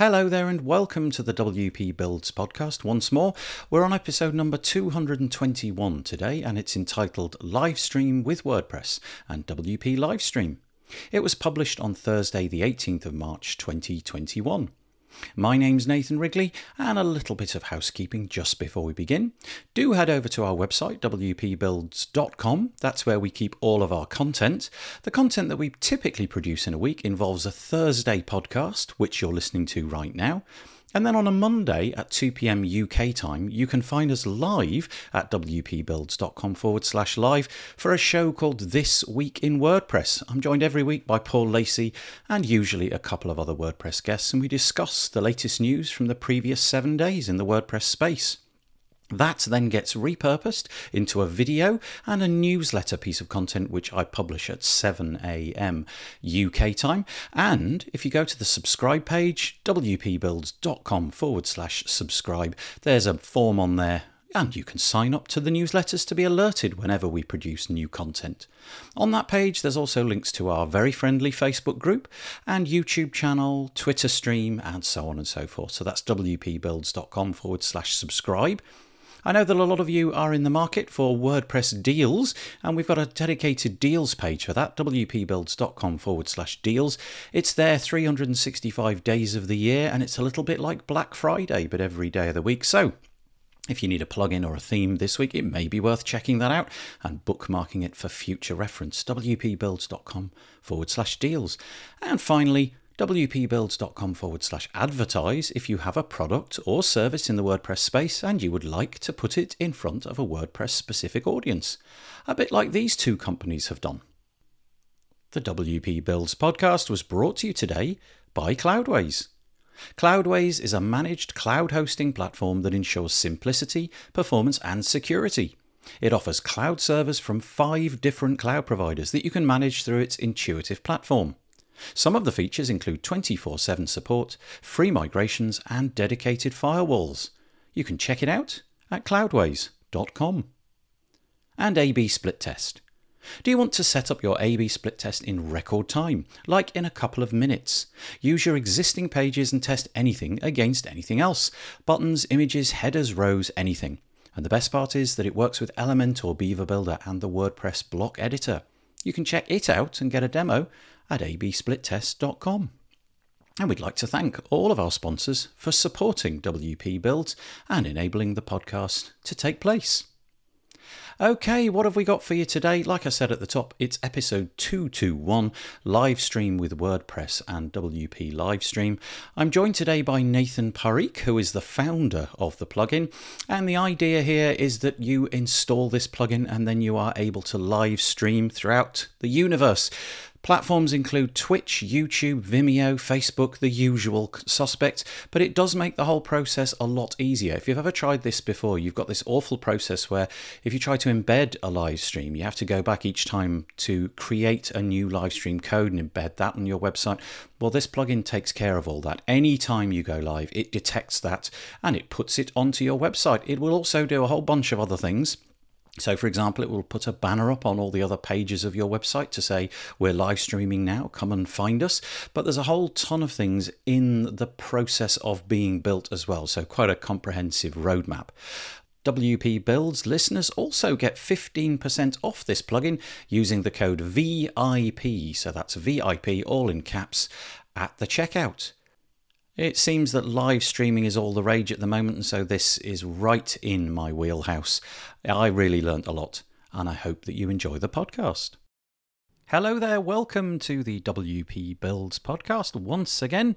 Hello there, and welcome to the WP Builds podcast once more. We're on episode number 221 today, and it's entitled Livestream with WordPress and WP Livestream. It was published on Thursday, the 18th of March 2021. My name's Nathan Wrigley, and a little bit of housekeeping just before we begin. Do head over to our website, wpbuilds.com. That's where we keep all of our content. The content that we typically produce in a week involves a Thursday podcast, which you're listening to right now. And then on a Monday at 2 pm UK time, you can find us live at wpbuilds.com forward slash live for a show called This Week in WordPress. I'm joined every week by Paul Lacey and usually a couple of other WordPress guests, and we discuss the latest news from the previous seven days in the WordPress space. That then gets repurposed into a video and a newsletter piece of content which I publish at 7 a.m. UK time. And if you go to the subscribe page, wpbuilds.com forward slash subscribe, there's a form on there and you can sign up to the newsletters to be alerted whenever we produce new content. On that page, there's also links to our very friendly Facebook group and YouTube channel, Twitter stream, and so on and so forth. So that's wpbuilds.com forward slash subscribe. I know that a lot of you are in the market for WordPress deals, and we've got a dedicated deals page for that, wpbuilds.com forward slash deals. It's there 365 days of the year, and it's a little bit like Black Friday, but every day of the week. So, if you need a plugin or a theme this week, it may be worth checking that out and bookmarking it for future reference. wpbuilds.com forward slash deals. And finally, wpbuilds.com forward slash advertise if you have a product or service in the WordPress space and you would like to put it in front of a WordPress specific audience, a bit like these two companies have done. The WP Builds podcast was brought to you today by Cloudways. Cloudways is a managed cloud hosting platform that ensures simplicity, performance, and security. It offers cloud servers from five different cloud providers that you can manage through its intuitive platform. Some of the features include 24 7 support, free migrations, and dedicated firewalls. You can check it out at cloudways.com. And A B split test. Do you want to set up your A B split test in record time, like in a couple of minutes? Use your existing pages and test anything against anything else buttons, images, headers, rows, anything. And the best part is that it works with Elementor Beaver Builder and the WordPress block editor. You can check it out and get a demo at absplittest.com. And we'd like to thank all of our sponsors for supporting WP Builds and enabling the podcast to take place. Okay, what have we got for you today? Like I said at the top, it's episode 221 live stream with WordPress and WP Livestream. I'm joined today by Nathan Parikh, who is the founder of the plugin. And the idea here is that you install this plugin and then you are able to live stream throughout the universe. Platforms include Twitch, YouTube, Vimeo, Facebook, the usual suspects, but it does make the whole process a lot easier. If you've ever tried this before, you've got this awful process where if you try to embed a live stream, you have to go back each time to create a new live stream code and embed that on your website. Well, this plugin takes care of all that. Anytime you go live, it detects that and it puts it onto your website. It will also do a whole bunch of other things. So, for example, it will put a banner up on all the other pages of your website to say, We're live streaming now, come and find us. But there's a whole ton of things in the process of being built as well. So, quite a comprehensive roadmap. WP Builds listeners also get 15% off this plugin using the code VIP. So, that's VIP all in caps at the checkout. It seems that live streaming is all the rage at the moment, and so this is right in my wheelhouse. I really learnt a lot, and I hope that you enjoy the podcast. Hello there, welcome to the WP Builds podcast once again.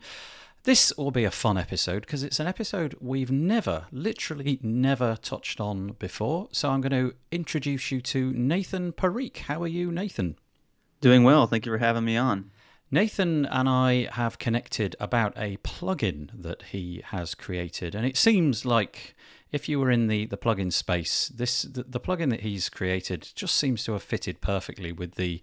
This will be a fun episode because it's an episode we've never, literally never touched on before. So I'm going to introduce you to Nathan Parikh. How are you, Nathan? Doing well. Thank you for having me on. Nathan and I have connected about a plugin that he has created, and it seems like if you were in the, the plugin space, this the, the plugin that he's created just seems to have fitted perfectly with the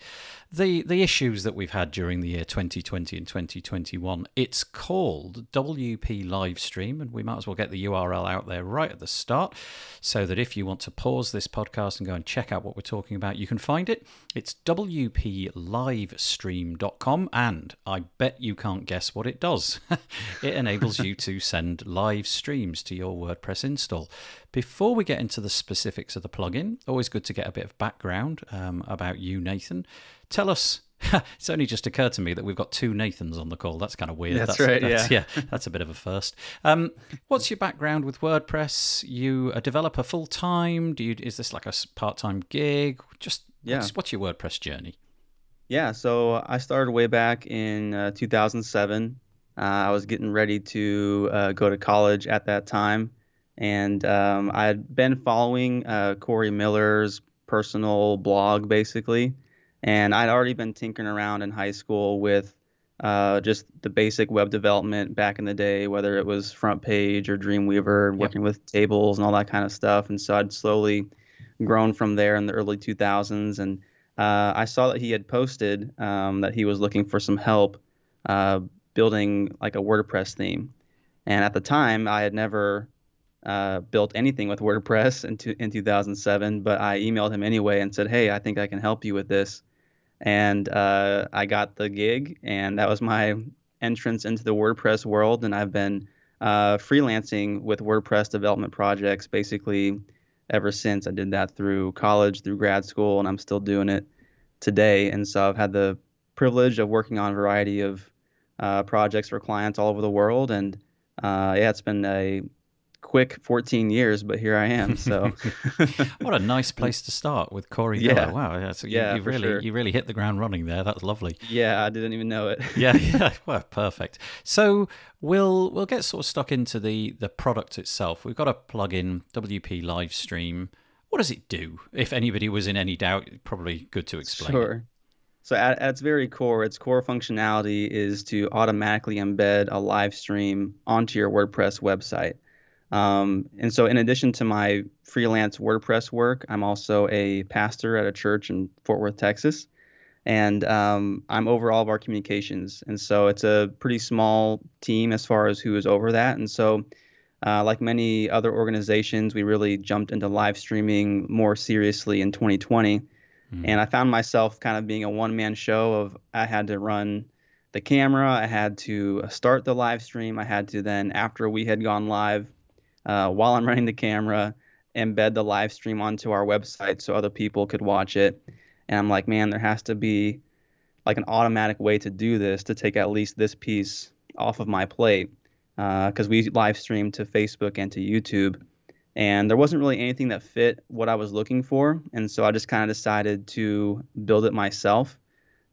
the the issues that we've had during the year 2020 and 2021. It's called WP Livestream, and we might as well get the URL out there right at the start, so that if you want to pause this podcast and go and check out what we're talking about, you can find it. It's wplivestream.com, and I bet you can't guess what it does. it enables you to send live streams to your WordPress install. Before we get into the specifics of the plugin, always good to get a bit of background um, about you, Nathan. Tell us. it's only just occurred to me that we've got two Nathans on the call. That's kind of weird. That's, that's right. That's, yeah. yeah, that's a bit of a first. Um, what's your background with WordPress? You a developer full time? Do you? Is this like a part time gig? Just yeah. What's, what's, your WordPress journey? Yeah. So I started way back in uh, 2007. Uh, I was getting ready to uh, go to college at that time and um, I had been following uh, Cory Miller's personal blog basically, and I'd already been tinkering around in high school with uh, just the basic web development back in the day, whether it was FrontPage or Dreamweaver, working yep. with tables and all that kind of stuff. And so I'd slowly grown from there in the early 2000s, and uh, I saw that he had posted um, that he was looking for some help uh, building like a WordPress theme. And at the time, I had never uh, built anything with WordPress in, to, in 2007, but I emailed him anyway and said, "Hey, I think I can help you with this." And uh, I got the gig, and that was my entrance into the WordPress world. And I've been uh, freelancing with WordPress development projects basically ever since. I did that through college, through grad school, and I'm still doing it today. And so I've had the privilege of working on a variety of uh, projects for clients all over the world. And uh, yeah, it's been a quick 14 years, but here I am. So, what a nice place to start with Cory yeah. Wow, you, yeah, you really sure. you really hit the ground running there. That's lovely. Yeah, I didn't even know it. yeah, yeah, well, perfect. So we'll we'll get sort of stuck into the the product itself. We've got a plugin WP Live Stream. What does it do? If anybody was in any doubt, probably good to explain. Sure. It. So at, at its very core, its core functionality is to automatically embed a live stream onto your WordPress website. Um, and so, in addition to my freelance WordPress work, I'm also a pastor at a church in Fort Worth, Texas. And um, I'm over all of our communications. And so, it's a pretty small team as far as who is over that. And so, uh, like many other organizations, we really jumped into live streaming more seriously in 2020. Mm-hmm. And I found myself kind of being a one man show of I had to run the camera, I had to start the live stream, I had to then, after we had gone live, uh, while I'm running the camera, embed the live stream onto our website so other people could watch it. And I'm like, man, there has to be like an automatic way to do this to take at least this piece off of my plate because uh, we live stream to Facebook and to YouTube. And there wasn't really anything that fit what I was looking for. And so I just kind of decided to build it myself.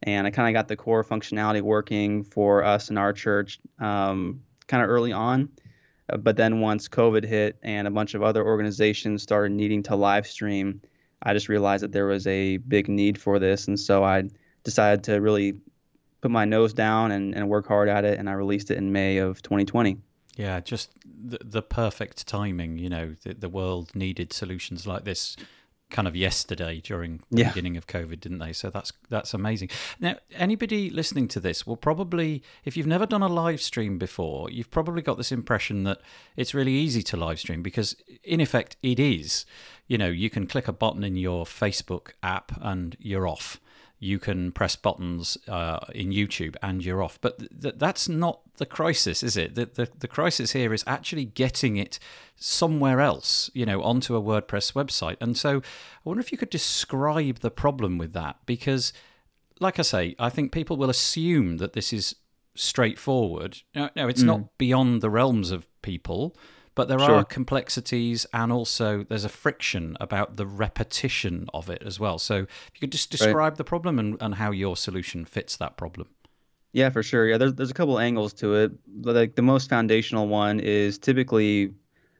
And I kind of got the core functionality working for us in our church um, kind of early on. But then once COVID hit and a bunch of other organizations started needing to live stream, I just realized that there was a big need for this. And so I decided to really put my nose down and, and work hard at it. And I released it in May of 2020. Yeah, just the, the perfect timing. You know, the, the world needed solutions like this kind of yesterday during the yeah. beginning of COVID, didn't they? So that's that's amazing. Now, anybody listening to this will probably, if you've never done a live stream before, you've probably got this impression that it's really easy to live stream because, in effect, it is. You know, you can click a button in your Facebook app and you're off you can press buttons uh, in YouTube and you're off. But th- that's not the crisis, is it? The, the, the crisis here is actually getting it somewhere else, you know, onto a WordPress website. And so I wonder if you could describe the problem with that because, like I say, I think people will assume that this is straightforward. No, no it's mm. not beyond the realms of people. But there sure. are complexities and also there's a friction about the repetition of it as well. So if you could just describe right. the problem and, and how your solution fits that problem. Yeah, for sure. Yeah, there's there's a couple angles to it. Like the most foundational one is typically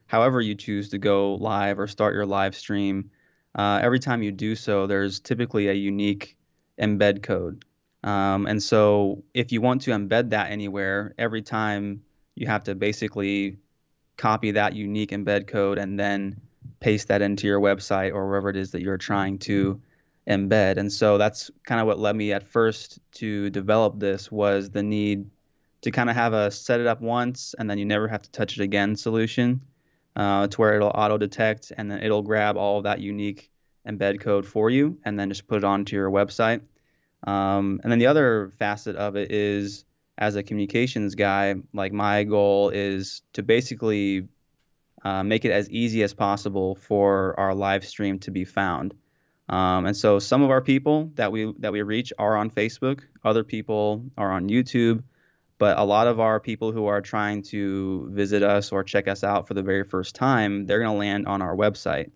however you choose to go live or start your live stream. Uh, every time you do so, there's typically a unique embed code. Um, and so if you want to embed that anywhere, every time you have to basically copy that unique embed code and then paste that into your website or wherever it is that you're trying to embed. And so that's kind of what led me at first to develop this was the need to kind of have a set it up once and then you never have to touch it again solution uh, to where it'll auto detect and then it'll grab all that unique embed code for you and then just put it onto your website. Um, and then the other facet of it is as a communications guy, like my goal is to basically uh, make it as easy as possible for our live stream to be found. Um, and so some of our people that we that we reach are on Facebook, other people are on YouTube, but a lot of our people who are trying to visit us or check us out for the very first time, they're going to land on our website.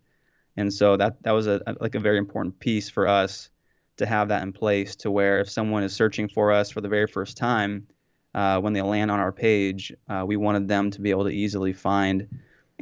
And so that that was a like a very important piece for us to have that in place to where if someone is searching for us for the very first time, uh, when they land on our page, uh, we wanted them to be able to easily find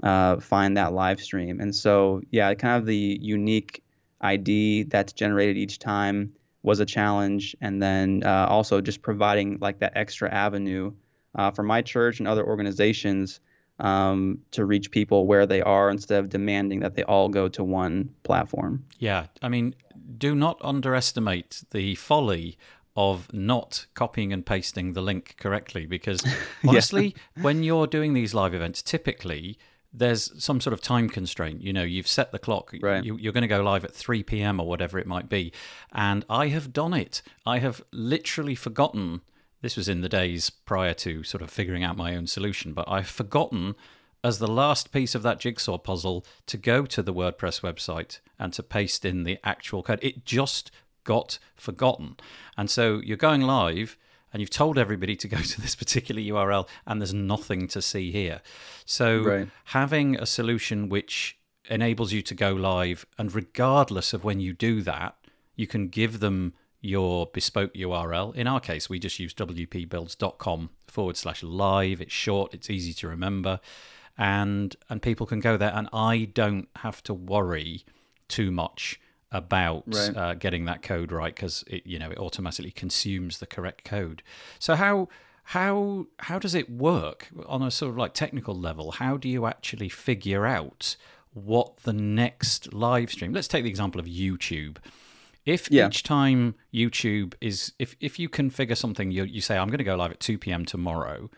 uh, find that live stream. And so yeah, kind of the unique ID that's generated each time was a challenge, and then uh, also just providing like that extra avenue uh, for my church and other organizations um, to reach people where they are instead of demanding that they all go to one platform. Yeah, I mean, do not underestimate the folly of not copying and pasting the link correctly because honestly yeah. when you're doing these live events typically there's some sort of time constraint. You know, you've set the clock. Right. You, are going to go live at 3 p.m. or whatever it might be. And I have done it. I have literally forgotten. This was in the days prior to sort of figuring out my own solution, but I've forgotten as the last piece of that jigsaw puzzle to go to the WordPress website and to paste in the actual code. It just got forgotten. And so you're going live and you've told everybody to go to this particular URL and there's nothing to see here. So right. having a solution which enables you to go live and regardless of when you do that, you can give them your bespoke URL. In our case, we just use wpbuilds.com forward slash live. It's short, it's easy to remember, and and people can go there and I don't have to worry too much about right. uh, getting that code right because it you know it automatically consumes the correct code. So how how how does it work on a sort of like technical level? How do you actually figure out what the next live stream? Let's take the example of YouTube. If yeah. each time YouTube is if if you configure something you you say I'm going to go live at 2 p.m. tomorrow,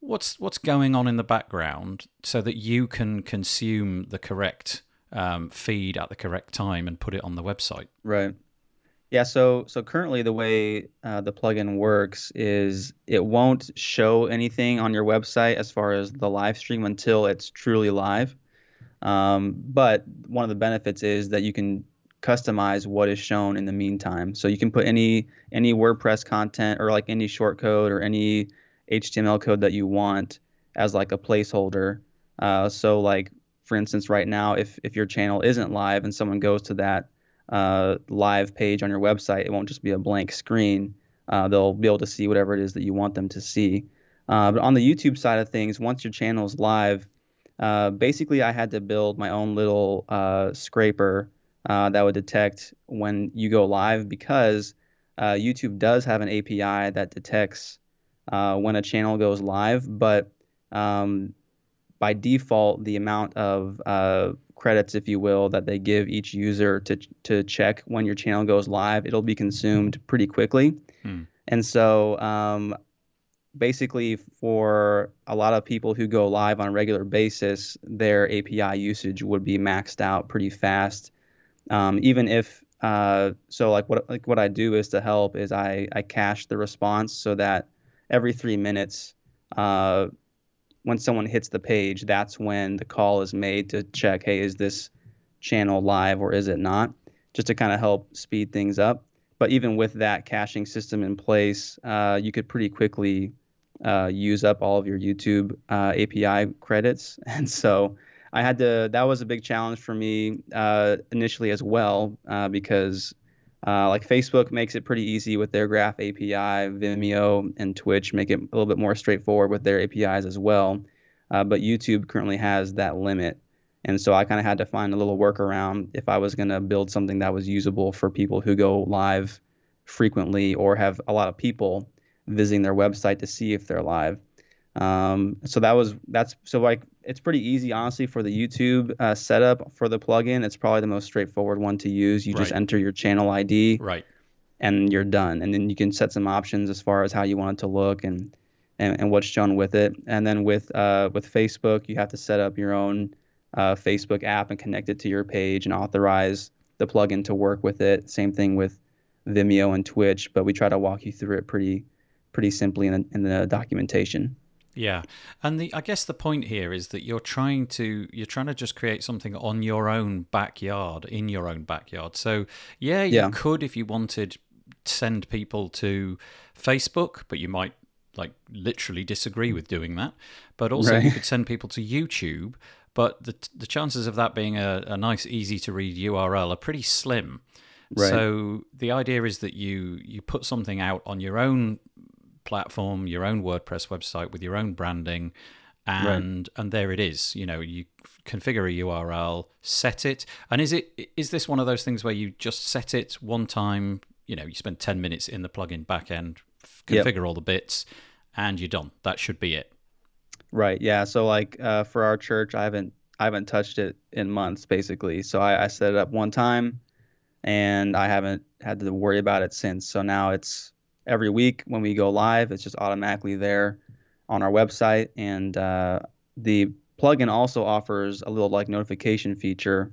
what's what's going on in the background so that you can consume the correct um, feed at the correct time and put it on the website. Right. Yeah. So so currently the way uh, the plugin works is it won't show anything on your website as far as the live stream until it's truly live. Um, but one of the benefits is that you can customize what is shown in the meantime. So you can put any any WordPress content or like any short code or any HTML code that you want as like a placeholder. Uh, so like for instance, right now, if if your channel isn't live and someone goes to that uh, live page on your website, it won't just be a blank screen. Uh, they'll be able to see whatever it is that you want them to see. Uh, but on the YouTube side of things, once your channel is live, uh, basically I had to build my own little uh, scraper uh, that would detect when you go live because YouTube does have an API that detects when a channel goes live, but um, by default the amount of uh, credits, if you will, that they give each user to to check when your channel goes live, it'll be consumed pretty quickly. Hmm. And so, um, basically, for a lot of people who go live on a regular basis, their API usage would be maxed out pretty fast. Um, even if uh, so, like what like what I do is to help is I I cache the response so that every three minutes. Uh, when someone hits the page, that's when the call is made to check, hey, is this channel live or is it not? Just to kind of help speed things up. But even with that caching system in place, uh, you could pretty quickly uh, use up all of your YouTube uh, API credits. And so I had to, that was a big challenge for me uh, initially as well, uh, because uh, like Facebook makes it pretty easy with their Graph API, Vimeo and Twitch make it a little bit more straightforward with their APIs as well. Uh, but YouTube currently has that limit. And so I kind of had to find a little workaround if I was going to build something that was usable for people who go live frequently or have a lot of people visiting their website to see if they're live. Um, so that was that's so like it's pretty easy, honestly, for the YouTube uh, setup for the plugin. It's probably the most straightforward one to use. You just enter your channel ID Right. and you're done. And then you can set some options as far as how you want it to look and and, and what's shown with it. And then with uh, with Facebook, you have to set up your own uh, Facebook app and connect it to your page and authorize the plugin to work with it. Same thing with Vimeo and Twitch, but we try to walk you through it pretty pretty simply in the, in the documentation. Yeah, and the I guess the point here is that you're trying to you're trying to just create something on your own backyard in your own backyard. So yeah, you Yeah. could if you wanted send people to Facebook, but you might like literally disagree with doing that. But also you could send people to YouTube, but the the chances of that being a, a nice, easy to read URL are pretty slim. Right. So the idea is that you you put something out on your own platform, your own WordPress website with your own branding, and and there it is. You know, you configure a URL, set it, and is it is this one of those things where you just set it one time? You know, you spend ten minutes in the plugin backend, f- Yep. configure all the bits, and you're done. That should be it. Right. Yeah. So like uh, for our church, I haven't I haven't touched it in months basically. So I, I set it up one time, and I haven't had to worry about it since. So now it's every week when we go live, it's just automatically there on our website, and uh, the plugin also offers a little like notification feature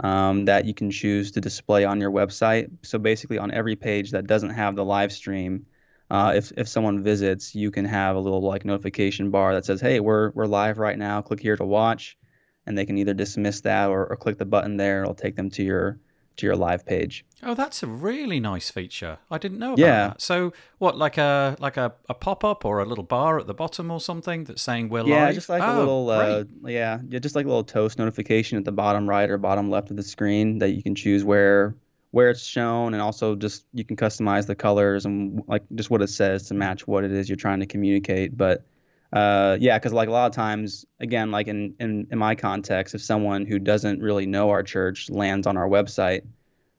um, that you can choose to display on your website. So basically, on every page that doesn't have the live stream, uh, if if someone visits, you can have a little like notification bar that says, "Hey, we're we're live right now. Click here to watch," and they can either dismiss that or, or click the button there. It'll take them to your to your live page. Oh, that's a really nice feature. I didn't know about Yeah. that. So, what, like a like a, a pop up or a little bar at the bottom or something that's saying we're Yeah, live? just like Oh, a little uh, yeah, yeah, just like a little toast notification at the bottom right or bottom left of the screen that you can choose where where it's shown and also just you can customize the colors and like just what it says to match what it is you're trying to communicate. But uh, yeah, because like a lot of times, again, like in, in in my context, if someone who doesn't really know our church lands on our website,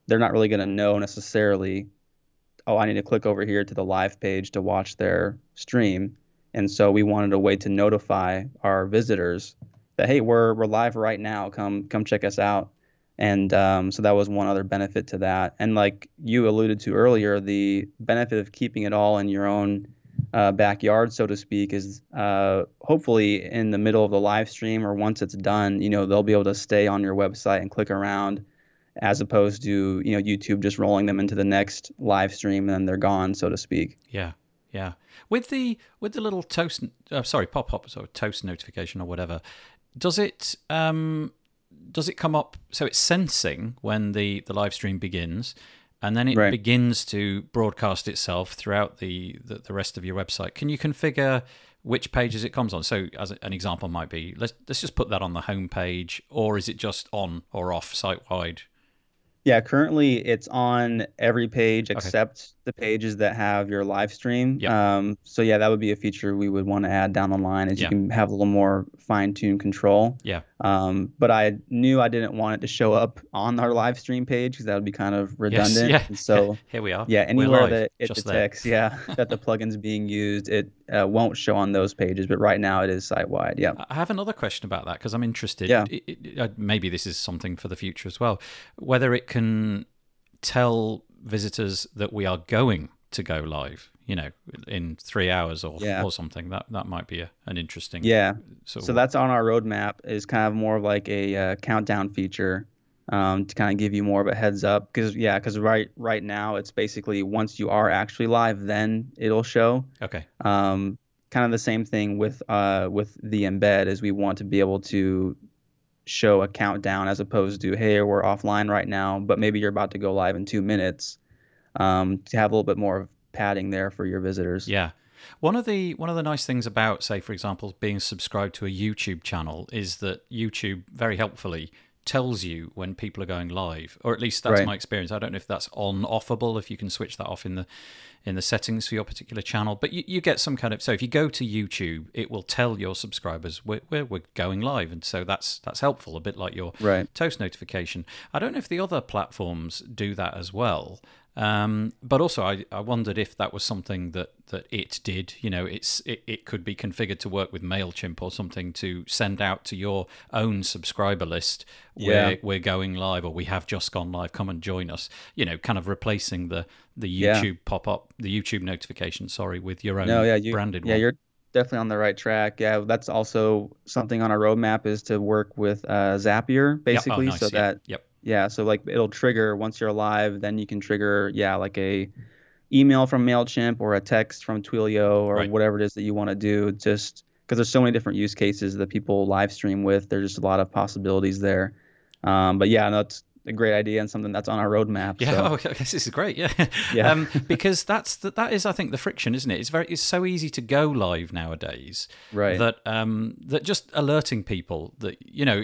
they're not really going to know necessarily. Oh, I need to click over here to the live page to watch their stream. And so we wanted a way to notify our visitors that hey, we're we're live right now. Come come check us out. And um, so that was one other benefit to that. And like you alluded to earlier, the benefit of keeping it all in your own uh, backyard, so to speak, is uh, hopefully in the middle of the live stream or once it's done, you know, they'll be able to stay on your website and click around, as opposed to you know YouTube just rolling them into the next live stream and then they're gone, so to speak. Yeah, yeah. With the with the little toast, uh, sorry, pop up, so toast notification or whatever. Does it um does it come up? So it's sensing when the the live stream begins, and then it Right. begins to broadcast itself throughout the, the the rest of your website. Can you configure which pages it comes on? So as an example might be, let's let's just put that on the home page, or is it just on or off site wide? Yeah, currently it's on every page except the pages that have your live stream. Yep. Um, so yeah, that would be a feature we would want to add down the line, Yeah. you can have a little more fine-tuned control. Yeah. Um, but I knew I didn't want it to show up on our live stream page because that would be kind of redundant. Yes, yeah. And so Here we are. yeah, anywhere live, that it detects, yeah, that the plugin's being used, it uh, won't show on those pages. But right now it is site-wide. Yeah. I have another question about that because I'm interested. Yeah. It- it- uh, maybe this is something for the future as well. Whether it can tell visitors that we are going to go live, you know, in three hours or Yeah. or something. That that might be a, an interesting. Yeah. Sort So of- that's on our roadmap. Is kind of more of like a uh, countdown feature um, to kind of give you more of a heads up. Because yeah, because right right now it's basically once you are actually live, then it'll show. okay. Um, kind of the same thing with uh, with the embed is we want to be able to show a countdown as opposed to hey we're offline right now, but maybe you're about to go live in two minutes. Um, to have a little bit more of padding there for your visitors. Yeah. One of the one of the nice things about, say, for example, being subscribed to a YouTube channel is that YouTube very helpfully tells you when people are going live, or at least that's Right. my experience. I don't know if that's on offable, if you can switch that off in the in the settings for your particular channel, but you, you get some kind of so if you go to YouTube, it will tell your subscribers we're, we're, we're going live, and so that's that's helpful, a bit like your Right. toast notification. I don't know if the other platforms do that as well. Um, but also, I, I wondered if that was something that, that it did. You know, it's it, it could be configured to work with Mailchimp or something to send out to your own subscriber list where Yeah. we're going live or we have just gone live. Come and join us. You know, kind of replacing the the Yeah. YouTube pop up, the YouTube notification. Sorry, with your own No, yeah, you, branded yeah, one. you're definitely on the right track. Yeah, that's also something on our roadmap is to work with uh, Zapier Yep. basically, oh, nice. so yeah. that yep. Yeah, so like it'll trigger once you're live, then you can trigger yeah like a email from Mailchimp or a text from Twilio or Right. whatever it is that you want to do. Just because there's so many different use cases that people live stream with, there's just a lot of possibilities there. Um, but yeah, no, it's a great idea and something that's on our roadmap. Yeah, so, okay, this is great. Yeah, Yeah. um, because that's the, that is, I think, the friction, isn't it? It's very, it's so easy to go live nowadays. Right. That um, that just alerting people that you know,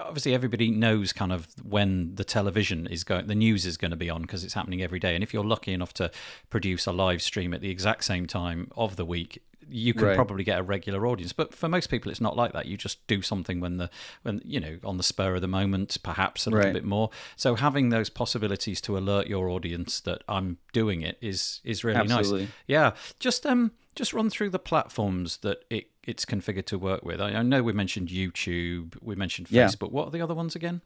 obviously everybody knows kind of when the television is going, the news is going to be on because it's happening every day. And if you're lucky enough to produce a live stream at the exact same time of the week. You can Right. probably get a regular audience, but for most people, it's not like that. You just do something when the when you know on the spur of the moment, perhaps a little Right. bit more. So having those possibilities to alert your audience that I'm doing it is is really Absolutely. nice. Yeah, just um just run through the platforms that it it's configured to work with. I, I know we mentioned YouTube, we mentioned Yeah. Facebook. What are the other ones again?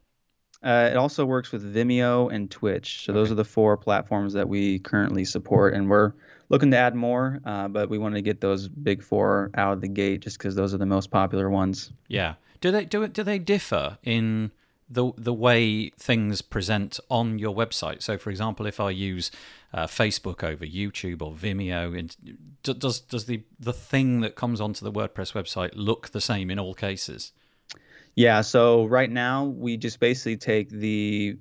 Uh, it also works with Vimeo and Twitch. So those are the four platforms that we currently support, and we're looking to add more. Uh, but we want to get those big four out of the gate, just because those are the most popular ones. Yeah. Do they do it? Do they differ in the the way things present on your website? So, for example, if I use uh, Facebook over YouTube or Vimeo, and does does the the thing that comes onto the WordPress website look the same in all cases? Yeah. So right now we just basically take the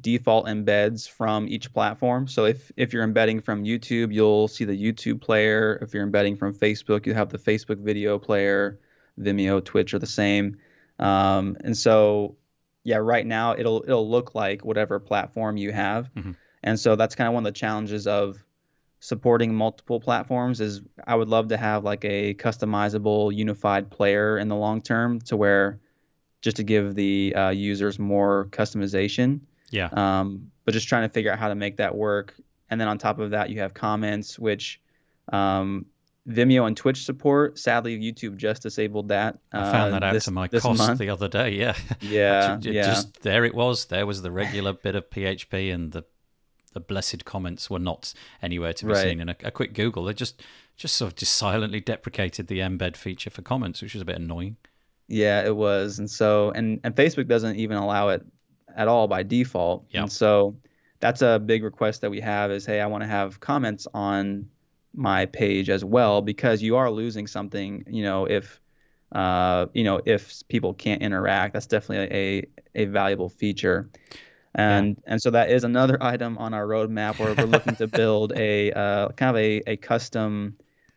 default embeds from each platform. So if if you're embedding from YouTube, you'll see the YouTube player. If you're embedding from Facebook, you have the Facebook video player. Vimeo, Twitch are the same. Um, and so yeah, right now it'll it'll look like whatever platform you have. Mhm. And so that's kind of one of the challenges of supporting multiple platforms is I would love to have like a customizable unified player in the long term to where just to give the uh, users more customization Yeah. um, but just trying to figure out how to make that work. And then on top of that, you have comments, which um, Vimeo and Twitch support. Sadly, YouTube just disabled that. I found uh, that out this- to my cost month. the other day. Yeah. Yeah, Ju- ju- yeah. Just there it was. There was the regular bit of PHP, and the the blessed comments were not anywhere to be Right. seen. And a, a quick Google, they just just sort of just silently deprecated the embed feature for comments, which was a bit annoying. Yeah, it was. And so and and Facebook doesn't even allow it at all by default. Yeah. And so that's a big request that we have is hey, I want to have comments on my page as well because you are losing something, you know, if uh, you know, if people can't interact, that's definitely a a valuable feature. And and so that is another item on our roadmap where we're looking to build a uh, kind of a, a custom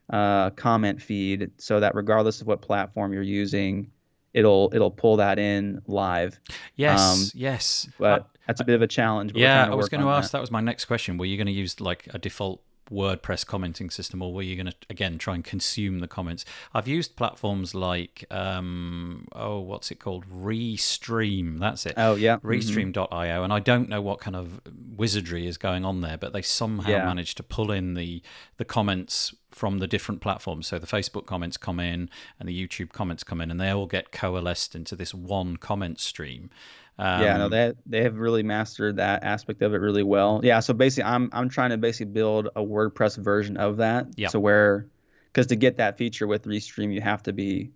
uh, comment feed so that regardless of what platform you're using, it'll it'll pull that in live. Yes, yes. But Uh, that's a bit of a challenge. But yeah, I was going to ask. That. was my next question. Were you going to use like a default WordPress commenting system, or were you going to again try and consume the comments? I've used platforms like um, oh, what's it called? Restream. That's it. Oh yeah. Restream.io, and I don't know what kind of wizardry is going on there, but they somehow Yeah. managed to pull in the the comments from the different platforms. So the Facebook comments come in, and the YouTube comments come in, and they all get coalesced into this one comment stream. Um, yeah, no, they they have really mastered that aspect of it really well. Yeah, so basically, I'm I'm trying to basically build a WordPress version of that. Yeah. So where, because to get that feature with Restream, you have to be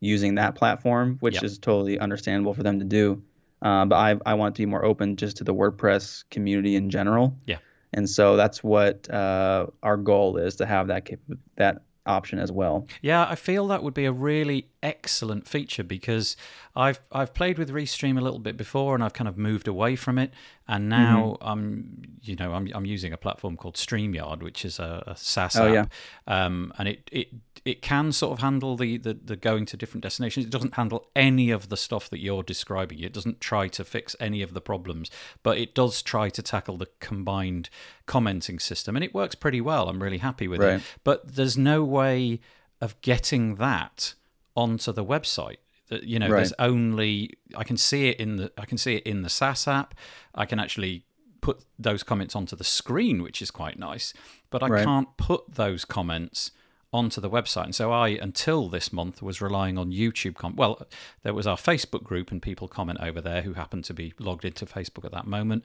using that platform, which Yeah. is totally understandable for them to do. Uh, but I I want it to be more open just to the WordPress community in general. Yeah. And so that's what uh, our goal is to have that cap- that option as well. Yeah, I feel that would be a really excellent feature because I've I've played with Restream a little bit before and I've kind of moved away from it and now Mm-hmm. I'm you know I'm I'm using a platform called StreamYard which is a, a SaaS Oh, app um, and it it it can sort of handle the, the the going to different destinations. It doesn't handle any of the stuff that you're describing. It doesn't try to fix any of the problems, but it does try to tackle the combined commenting system and it works pretty well. I'm really happy with Right. it. But there's no way of getting that onto the website. You know, Right. there's only I can see it in the I can see it in the SaaS app. I can actually put those comments onto the screen, which is quite nice, but I Right. can't put those comments onto the website. And so I, until this month, was relying on YouTube. Com- well, there was our Facebook group, and people comment over there who happened to be logged into Facebook at that moment.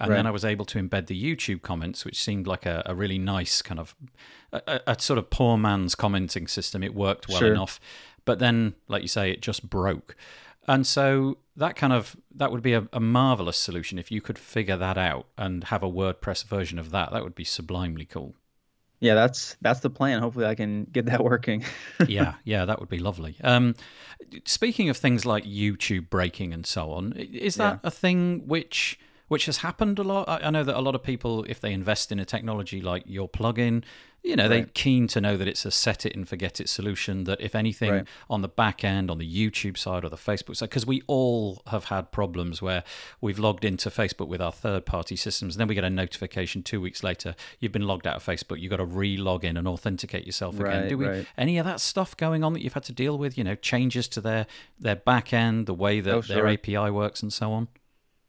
And then I was able to embed the YouTube comments, which seemed like a, a really nice kind of a, a- a sort of poor man's commenting system. It worked well Sure. enough, but then, like you say, it just broke. And so that kind of that would be a, a marvelous solution if you could figure that out and have a WordPress version of that. That would be sublimely cool. Yeah, that's that's the plan. Hopefully, I can get that working. yeah, yeah, that would be lovely. Um, speaking of things like YouTube breaking and so on, is that a thing which which has happened a lot? I, I know that a lot of people, if they invest in a technology like your plugin, you know, they're keen to know that it's a set it and forget it solution. That if anything Right. on the back end, on the YouTube side or the Facebook side, because we all have had problems where we've logged into Facebook with our third party systems, and then we get a notification two weeks later, you've been logged out of Facebook, you've got to re log in and authenticate yourself again. Right, Do we right. any of that stuff going on that you've had to deal with? You know, changes to their their back end, the way that Oh, their. API works, and so on.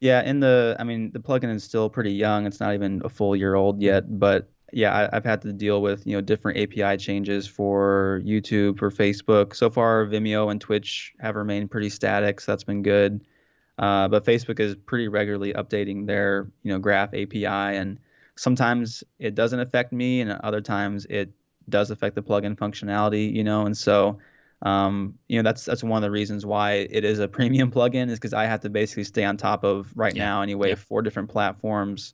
Yeah, in the I mean the plugin is still pretty young. It's not even a full year old yet, but yeah, I, I've had to deal with you know different API changes for YouTube, for Facebook. So far, Vimeo and Twitch have remained pretty static, so that's been good. Uh, but Facebook is pretty regularly updating their you know Graph API, and sometimes it doesn't affect me, and other times it does affect the plugin functionality. You know, and so um, you know that's that's one of the reasons why it is a premium plugin is because I have to basically stay on top of right Yeah, now anyway yeah. four different platforms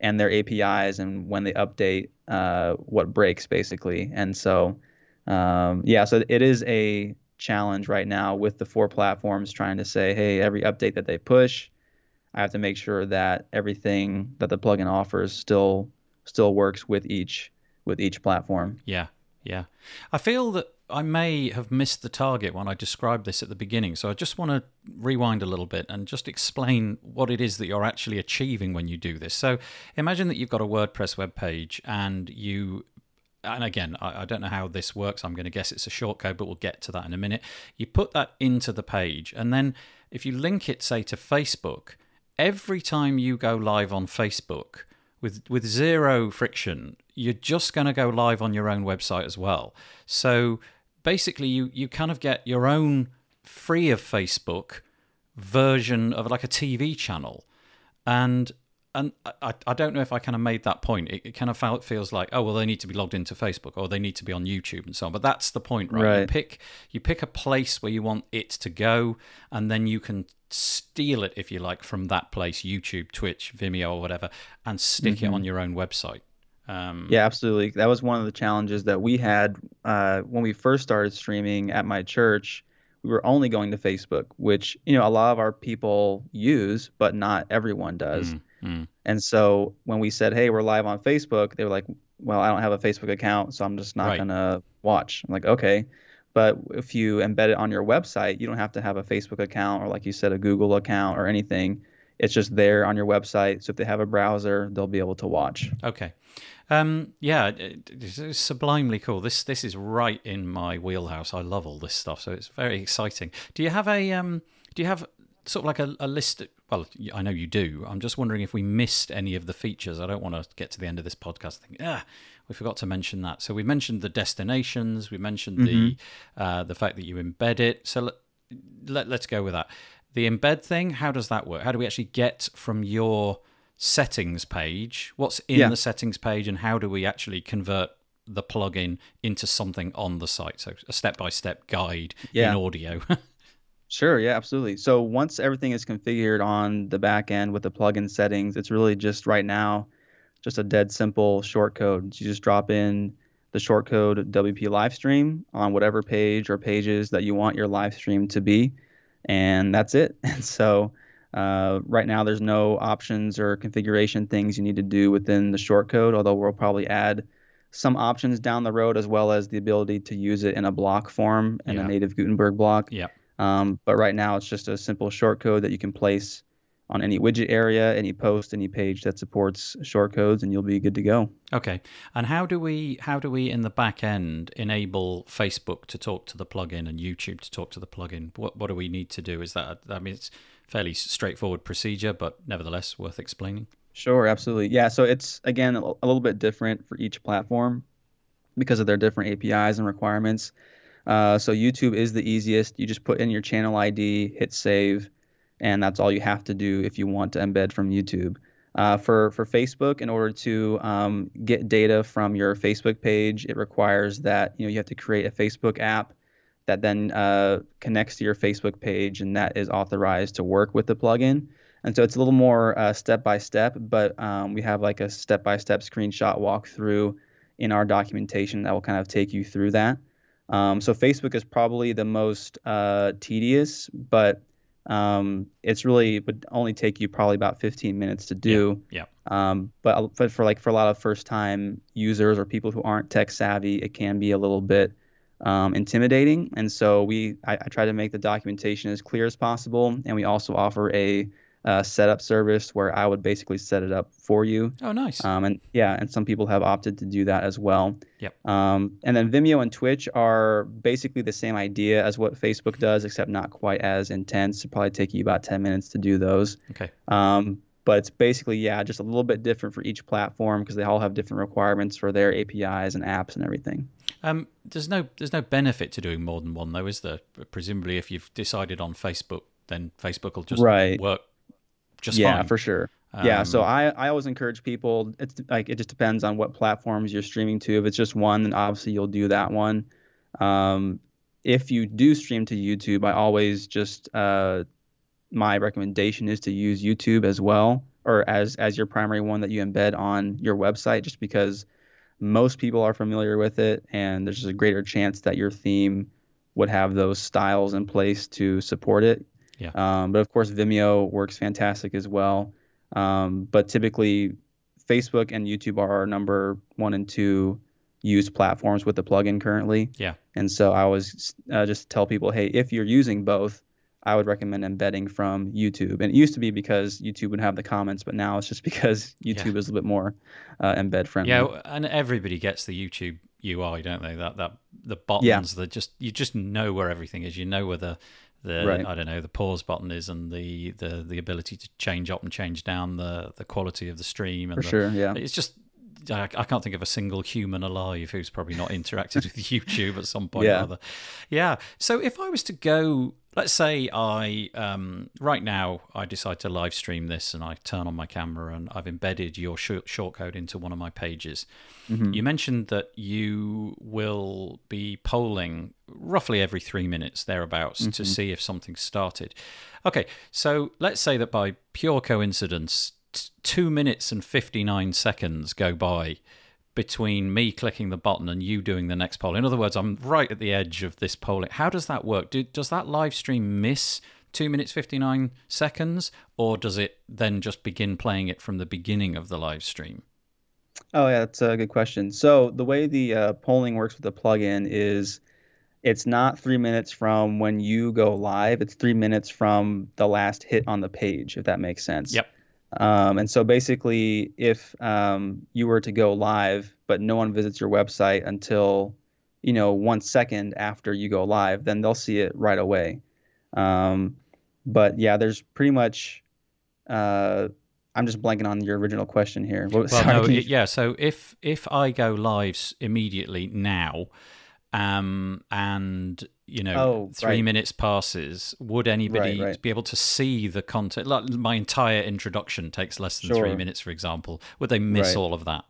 and their APIs and when they update uh, what breaks basically and so um, yeah so it is a challenge right now with the four platforms trying to say hey every update that they push I have to make sure that everything that the plugin offers still still works with each with each platform Yeah, yeah. I feel that I may have missed the target when I described this at the beginning. So I just want to rewind a little bit and just explain what it is that you're actually achieving when you do this. So imagine that you've got a WordPress web page and you and again, I, I don't know how this works. I'm going to guess it's a shortcode, but we'll get to that in a minute. You put that into the page, and then if you link it, say, to Facebook, every time you go live on Facebook with with zero friction, you're just going to go live on your own website as well. So basically, you you kind of get your own free of Facebook version of like a TV channel, and and I, I don't know if I kind of made that point. It, it kind of felt, feels like, oh well, they need to be logged into Facebook or they need to be on YouTube and so on. But that's the point, right? You pick you pick a place where you want it to go, and then you can steal it if you like from that place, YouTube, Twitch, Vimeo, or whatever, and stick it on mm-hmm. your own website. Um, Yeah, absolutely. That was one of the challenges that we had uh, when we first started streaming at my church. We were only going to Facebook, which you know a lot of our people use, but not everyone does. mm, mm. And so when we said, "Hey, we're live on Facebook," they were like, "Well, I don't have a Facebook account, so I'm just not Right. gonna watch." I'm like, "Okay." But if you embed it on your website, you don't have to have a Facebook account or, like you said, a Google account or anything. It's just there on your website. So if they have a browser, they'll be able to watch. Okay. Um, yeah, it's sublimely cool. This this is right in my wheelhouse. I love all this stuff, so it's very exciting. Do you have a um? Do you have sort of like a, a list? Well, I know you do. I'm just wondering if we missed any of the features. I don't want to get to the end of this podcast and think, ah, we forgot to mention that. So we mentioned the destinations. We mentioned the uh, the fact that you embed it. So let, let let's go with that. The embed thing. How does that work? How do we actually get from your settings page? What's in Yeah. the settings page, and how do we actually convert the plugin into something on the site? So a step by step guide Yeah. in audio. Sure, yeah, absolutely. So once everything is configured on the back end with the plugin settings, it's really just right now just a dead simple shortcode. You just drop in the shortcode WP Livestream on whatever page or pages that you want your live stream to be, and that's it. And so uh, right now there's no options or configuration things you need to do within the shortcode, although we'll probably add some options down the road as well as the ability to use it in a block form in Yeah. a native Gutenberg block. yeah. Um, but right now, it's just a simple shortcode that you can place on any widget area, any post, any page that supports shortcodes, and you'll be good to go. Okay. And how do we how do we in the back end enable Facebook to talk to the plugin and YouTube to talk to the plugin? What what do we need to do? Is that I mean it's fairly straightforward procedure, but nevertheless worth explaining. Sure, absolutely. Yeah, so it's again a a little bit different for each platform because of their different APIs and requirements. Uh, so YouTube is the easiest. You just put in your channel ID, hit save, and that's all you have to do if you want to embed from YouTube. Uh, for for Facebook, in order to um, get data from your Facebook page, it requires that you know you have to create a Facebook app that then uh, connects to your Facebook page, and that is authorized to work with the plugin. And so it's a little more step by step, but um, we have like a step by step screenshot walkthrough in our documentation that will kind of take you through that. Um, so Facebook is probably the most uh, tedious, but um, it's really would only take you probably about 15 minutes to do. Yeah. Um, but but for like for a lot of first time users or people who aren't tech savvy, it can be a little bit um, intimidating. And so we I, I try to make the documentation as clear as possible, and we also offer a uh, setup service where I would basically set it up for you. Oh, nice. Um, and yeah, and some people have opted to do that as well. Yep. Um, and then Vimeo and Twitch are basically the same idea as what Facebook does, except not quite as intense. It'll probably take you about 10 minutes to do those. Okay. Um, but it's basically, yeah, just a little bit different for each platform because they all have different requirements for their APIs and apps and everything. Um, there's no there's no benefit to doing more than one though, is there? Presumably, if you've decided on Facebook, then Facebook will just Right. work just yeah, fine. for sure. yeah, so Um, I, I always encourage people. It's like it just depends on what platforms you're streaming to. If it's just one, then obviously you'll do that one. Um, if you do stream to YouTube, I always just uh, my recommendation is to use YouTube as well, or as as your primary one that you embed on your website, just because most people are familiar with it, and there's just a greater chance that your theme would have those styles in place to support it. Yeah. Um, but of course, Vimeo works fantastic as well. Um, but typically, Facebook and YouTube are our number one and two used platforms with the plugin currently. Yeah. And so I always uh, just tell people, hey, if you're using both, I would recommend embedding from YouTube. And it used to be because YouTube would have the comments, but now it's just because YouTube is a little bit more uh, embed friendly. Yeah, and everybody gets the YouTube UI, don't they? That that the buttons that just you just know where everything is. You know where the the Right. I don't know the pause button is, and the the the ability to change up and change down the the quality of the stream. And For the- sure, yeah. It's just. I I can't think of a single human alive who's probably not interacted with YouTube at some point Yeah. or other. Yeah. So if I was to go, let's say I um, right now I decide to live stream this and I turn on my camera and I've embedded your short shortcode into one of my pages. You mentioned that you will be polling roughly every three minutes thereabouts to see if something started. Okay, so let's say that by pure coincidence, t- two minutes and 59 seconds go by between me clicking the button and you doing the next poll. In other words, I'm right at the edge of this polling. How does that work? Do, does that live stream miss two minutes 59 seconds, or does it then just begin playing it from the beginning of the live stream? Oh yeah, that's a good question. So the way the uh, polling works with the plugin is it's not three minutes from when you go live. It's three minutes from the last hit on the page, if that makes sense. Yep. Um, and so basically, if um, you were to go live, but no one visits your website until, you know, one second after you go live, then they'll see it right away. Um, but yeah, there's pretty much. Uh, I'm just blanking on your original question here. What, Well, sorry, no, you- yeah. So if if I go live immediately now, um, and you know, Oh, three right. minutes passes, would anybody right. be able to see the content? Like my entire introduction takes less than three minutes, for example. Would they miss Right. all of that?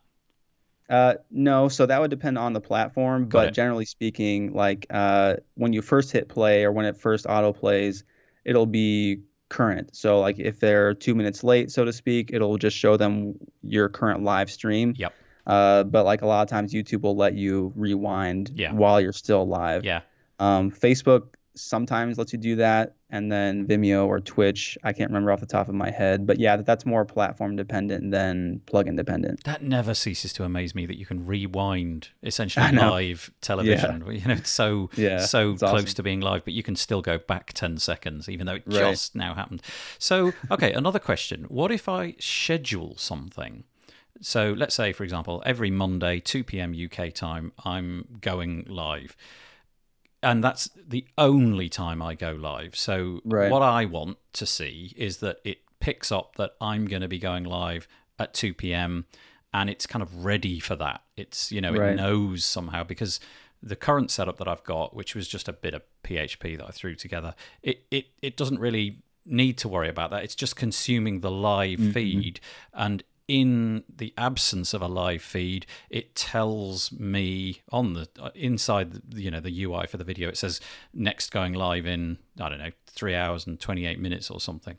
Uh, no, so that would depend on the platform, Got but it. generally speaking, like uh, when you first hit play or when it first auto plays, it'll be current. So like if they're two minutes late, so to speak, it'll just show them your current live stream. Yep. Uh, but like a lot of times, YouTube will let you rewind Yeah. while you're still live. Yeah. Um, Facebook sometimes lets you do that, and then Vimeo or Twitch, I can't remember off the top of my head, but yeah, that's more platform dependent than plugin dependent. That never ceases to amaze me that you can rewind essentially live television. Yeah. You know, it's so Yeah, so it's close awesome. to being live, but you can still go back ten seconds, even though it Right. just now happened. So, okay, another question: What if I schedule something? So, let's say, for example, every Monday, two p.m. UK time, I'm going live. And that's the only time I go live. So, Right. what I want to see is that it picks up that I'm going to be going live at 2 p.m. and it's kind of ready for that. It's you know it knows somehow because the current setup that I've got, which was just a bit of PHP that I threw together, it it it doesn't really need to worry about that. It's just consuming the live mm-hmm. feed and in the absence of a live feed, it tells me on the inside, the, you know, the UI for the video. It says next going live in I don't know three hours and twenty eight minutes or something.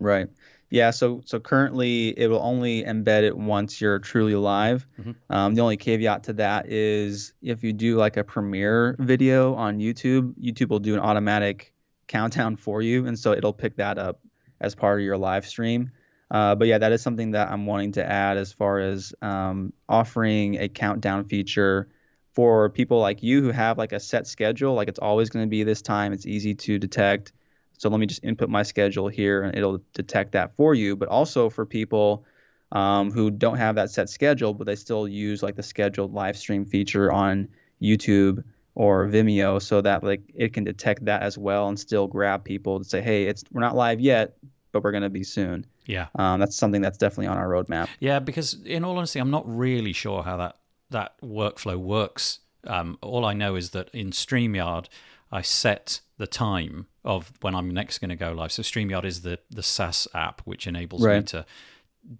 Right. Yeah. So so currently it will only embed it once you're truly live. Mhm. Um, the only caveat to that is if you do like a premiere video on YouTube, YouTube will do an automatic countdown for you, and so it'll pick that up as part of your live stream. Uh, but yeah, that is something that I'm wanting to add as far as um, offering a countdown feature for people like you who have like a set schedule, like it's always going to be this time. It's easy to detect. So let me just input my schedule here and it'll detect that for you. But also for people um, who don't have that set schedule, but they still use like the scheduled live stream feature on YouTube or Vimeo so that like it can detect that as well and still grab people to say, hey, it's we're not live yet, but we're going to be soon. Yeah, Um, that's something that's definitely on our roadmap. yeah. Because in all honesty, I'm not really sure how that that workflow works. Um, all I know is that in Streamyard, I set the time of when I'm next going to go live. So Streamyard is the the SaaS app which enables me to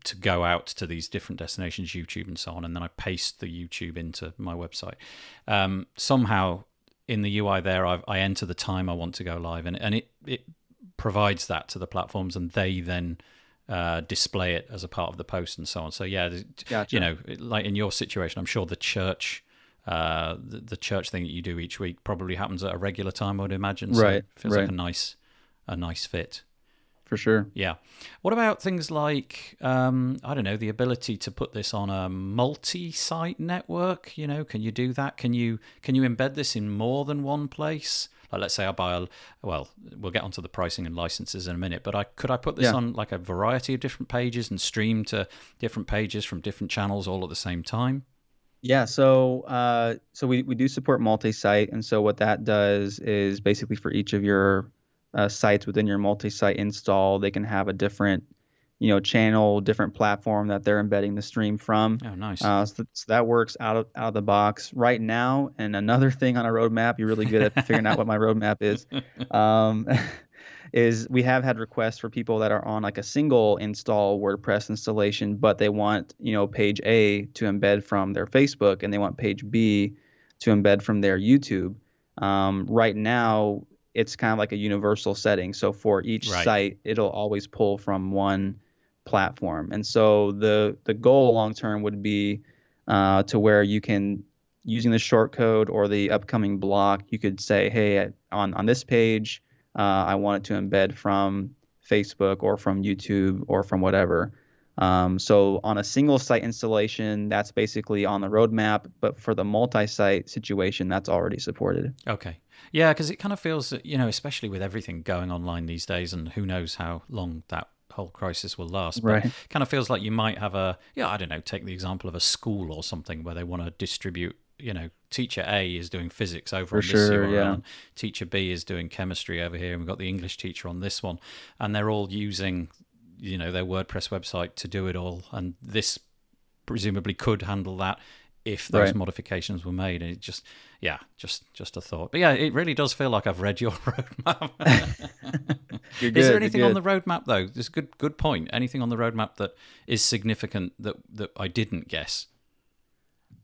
to go out to these different destinations, YouTube and so on, and then I paste the YouTube into my website. Um, somehow in the UI there, I've, I enter the time I want to go live, and and it it provides that to the platforms, and they then uh, display it as a part of the post and so on. So yeah, Gotcha. you know, like in your situation, I'm sure the church. Uh, the, the church thing that you do each week probably happens at a regular time. I would imagine. So Right, it feels like a nice, a nice fit. For sure. Yeah. What about things like um, I don't know the ability to put this on a multi-site network? You know, can you do that? Can you can you embed this in more than one place? Like, let's say I buy a well, we'll get onto the pricing and licenses in a minute, but I could I put this Yeah. on like a variety of different pages and stream to different pages from different channels all at the same time? Yeah, so uh, so we, we do support multi-site, and so what that does is basically for each of your uh, sites within your multi-site install, they can have a different, you know, channel, different platform that they're embedding the stream from. Oh, nice. Uh, so, so that works out of out of the box right now. And another thing on a roadmap, you're really good at figuring out what my roadmap is. Um, is we have had requests for people that are on like a single install WordPress installation, but they want you know page A to embed from their Facebook, and they want page B to embed from their YouTube. Um, right now, it's kind of like a universal setting. So for each Right. site, it'll always pull from one platform. And so the the goal long term would be uh, to where you can using the short code or the upcoming block, you could say, hey, on on this page, uh, I want it to embed from Facebook or from YouTube or from whatever. Um, so on a single site installation, that's basically on the roadmap. But for the multi-site situation, that's already supported. Okay. Yeah, because it kind of feels that, you know, especially with everything going online these days, and who knows how long that whole crisis will last. But Right. kind of feels like you might have a, yeah, I don't know, take the example of a school or something where they want to distribute, you know, teacher A is doing physics over on this sure, yeah. and teacher B is doing chemistry over here, and we've got the English teacher on this one, and they're all using, you know, their WordPress website to do it all, and this presumably could handle that if those Right. modifications were made and it just yeah just just a thought. But yeah it really does feel like i've read your roadmap. You're is there anything on the roadmap though? There's a good good point. Anything on the roadmap that is significant that that i didn't guess?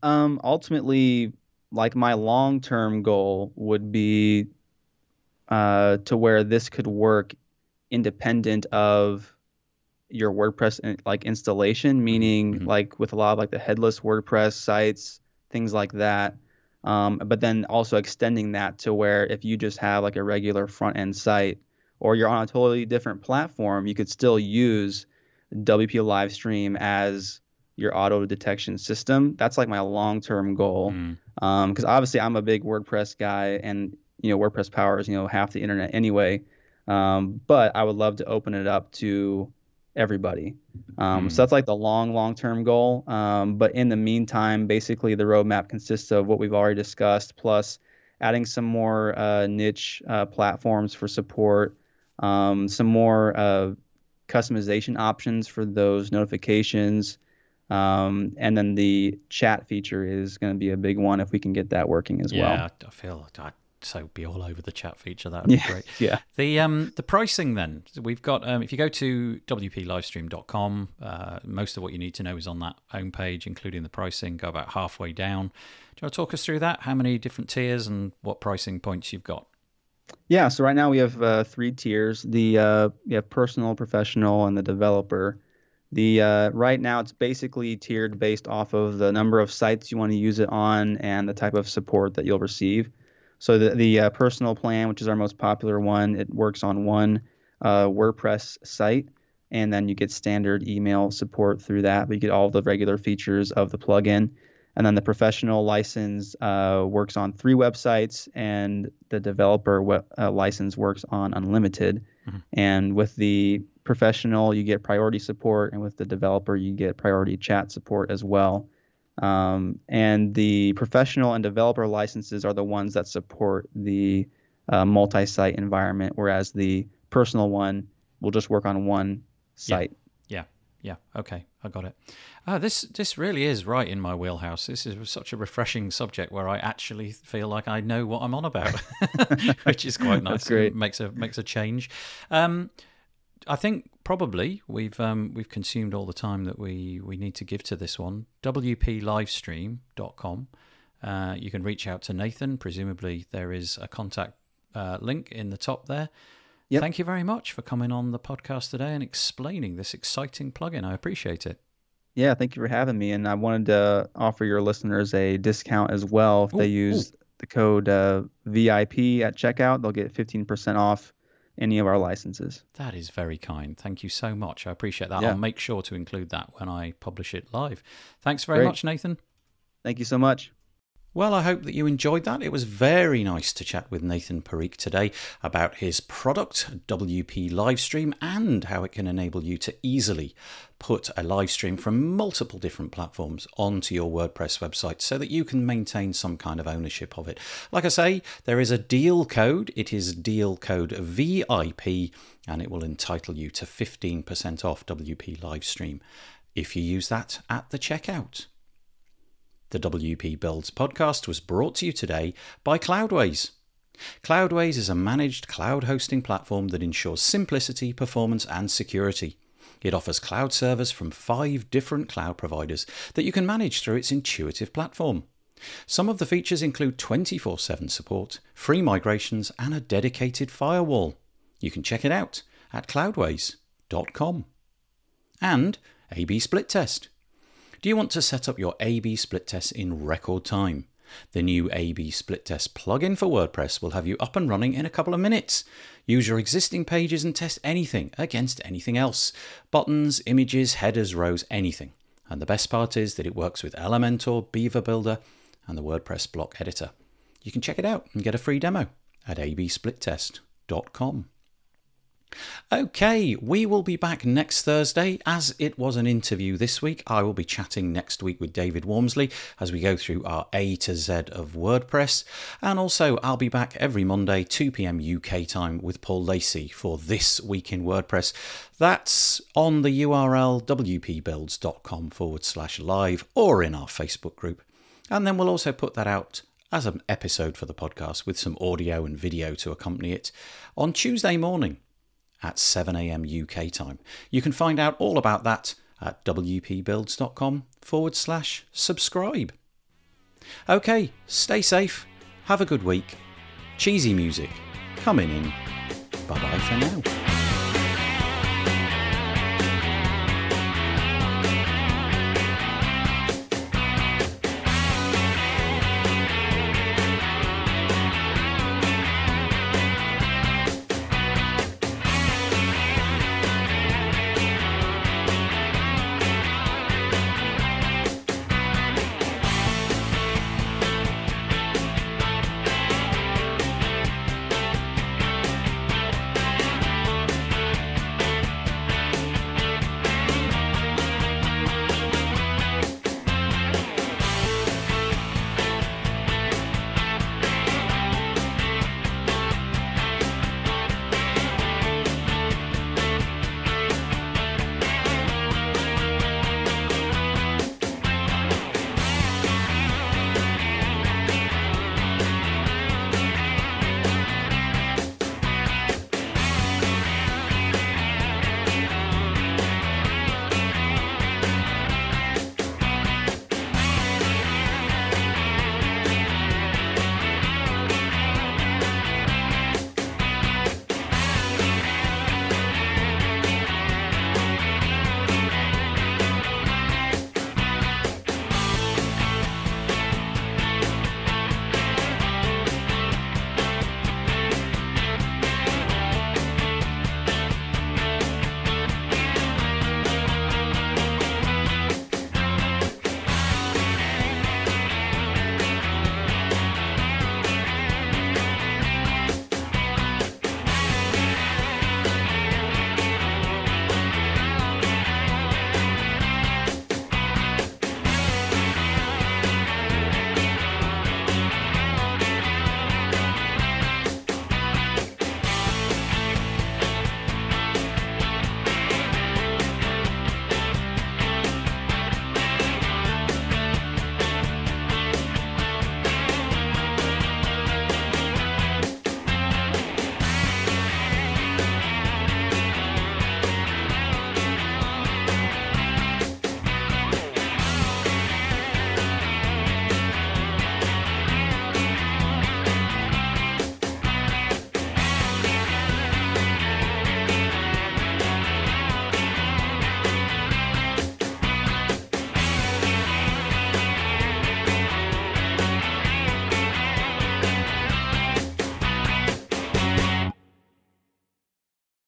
Um, ultimately, like my long-term goal would be uh, to where this could work independent of your WordPress in- like installation, meaning mhm. like with a lot of like the headless WordPress sites, things like that. Um, but then also extending that to where if you just have like a regular front end site or you're on a totally different platform, you could still use WP Livestream as your auto detection system. That's like my long term goal. Mm, Because obviously I'm a big WordPress guy, and you know WordPress powers you know half the internet anyway. Um, but I would love to open it up to everybody. Um, Hmm. So that's like the long, long term goal. Um, but in the meantime, basically the roadmap consists of what we've already discussed, plus adding some more uh, niche uh, platforms for support, um, some more uh, customization options for those notifications. Um, and then the chat feature is going to be a big one if we can get that working as yeah, well. Yeah, I feel I'd so be all over the chat feature. That would be Yeah, great. yeah. The um the pricing then we've got um, if you go to wplivestream.com, uh, most of what you need to know is on that homepage, including the pricing. Go about halfway down. Do you want to talk us through that? How many different tiers and what pricing points you've got? Yeah, so right now we have uh, three tiers. The uh, we have personal, professional, and the developer. The uh, right now it's basically tiered based off of the number of sites you want to use it on and the type of support that you'll receive. So the the uh, personal plan, which is our most popular one, it works on one uh, WordPress site, and then you get standard email support through that. But you get all the regular features of the plugin. And then the professional license uh, works on three websites, and the developer uh, license works on unlimited. And with the professional, you get priority support, and with the developer, you get priority chat support as well. Um, and the professional and developer licenses are the ones that support the uh, multi-site environment, whereas the personal one will just work on one site. Yeah, yeah, okay, I got it. Ah, this this really is right in my wheelhouse. This is such a refreshing subject where I actually feel like I know what I'm on about, which is quite nice. That's great. makes a makes a change. Um, I think probably we've um, we've consumed all the time that we, we need to give to this one. WPLivestream.com. Uh, you can reach out to Nathan. Presumably, there is a contact uh, link in the top there. Yep. Thank you very much for coming on the podcast today and explaining this exciting plugin. I appreciate it. Yeah, thank you for having me. And I wanted to offer your listeners a discount as well. If Ooh, they use the code uh, VIP at checkout, they'll get 15% off any of our licenses. That is very kind. Thank you so much. I appreciate that. Yeah. I'll make sure to include that when I publish it live. Thanks very Great. much, Nathan. Thank you so much. Well, I hope that you enjoyed that. It was very nice to chat with Nathan Parikh today about his product, WP Livestream, and how it can enable you to easily put a live stream from multiple different platforms onto your WordPress website so that you can maintain some kind of ownership of it. Like I say, there is a deal code. It is deal code VIP, and it will entitle you to 15% off WP Livestream if you use that at the checkout. The WP Builds podcast was brought to you today by Cloudways. Cloudways is a managed cloud hosting platform that ensures simplicity, performance, and security. It offers cloud servers from five different cloud providers that you can manage through its intuitive platform. Some of the features include 24 7 support, free migrations, and a dedicated firewall. You can check it out at cloudways.com. And A-B Split Test. Do you want to set up your A-B split test in record time? The new A-B split test plugin for WordPress will have you up and running in a couple of minutes. Use your existing pages and test anything against anything else. Buttons, images, headers, rows, anything. And the best part is that it works with Elementor, Beaver Builder, and the WordPress block editor. You can check it out and get a free demo at absplittest.com. Okay, we will be back next Thursday. As it was an interview this week, I will be chatting next week with David Waumsley as we go through our A to Z of WordPress. And also, I'll be back every Monday, 2 pm UK time, with Paul Lacey for This Week in WordPress. That's on the URL wpbuilds.com forward slash live or in our Facebook group. And then we'll also put that out as an episode for the podcast with some audio and video to accompany it on Tuesday morning at 7am UK time. You can find out all about that at wpbuilds.com forward slash subscribe. Okay, stay safe, have a good week. Cheesy music coming in. Bye bye for now.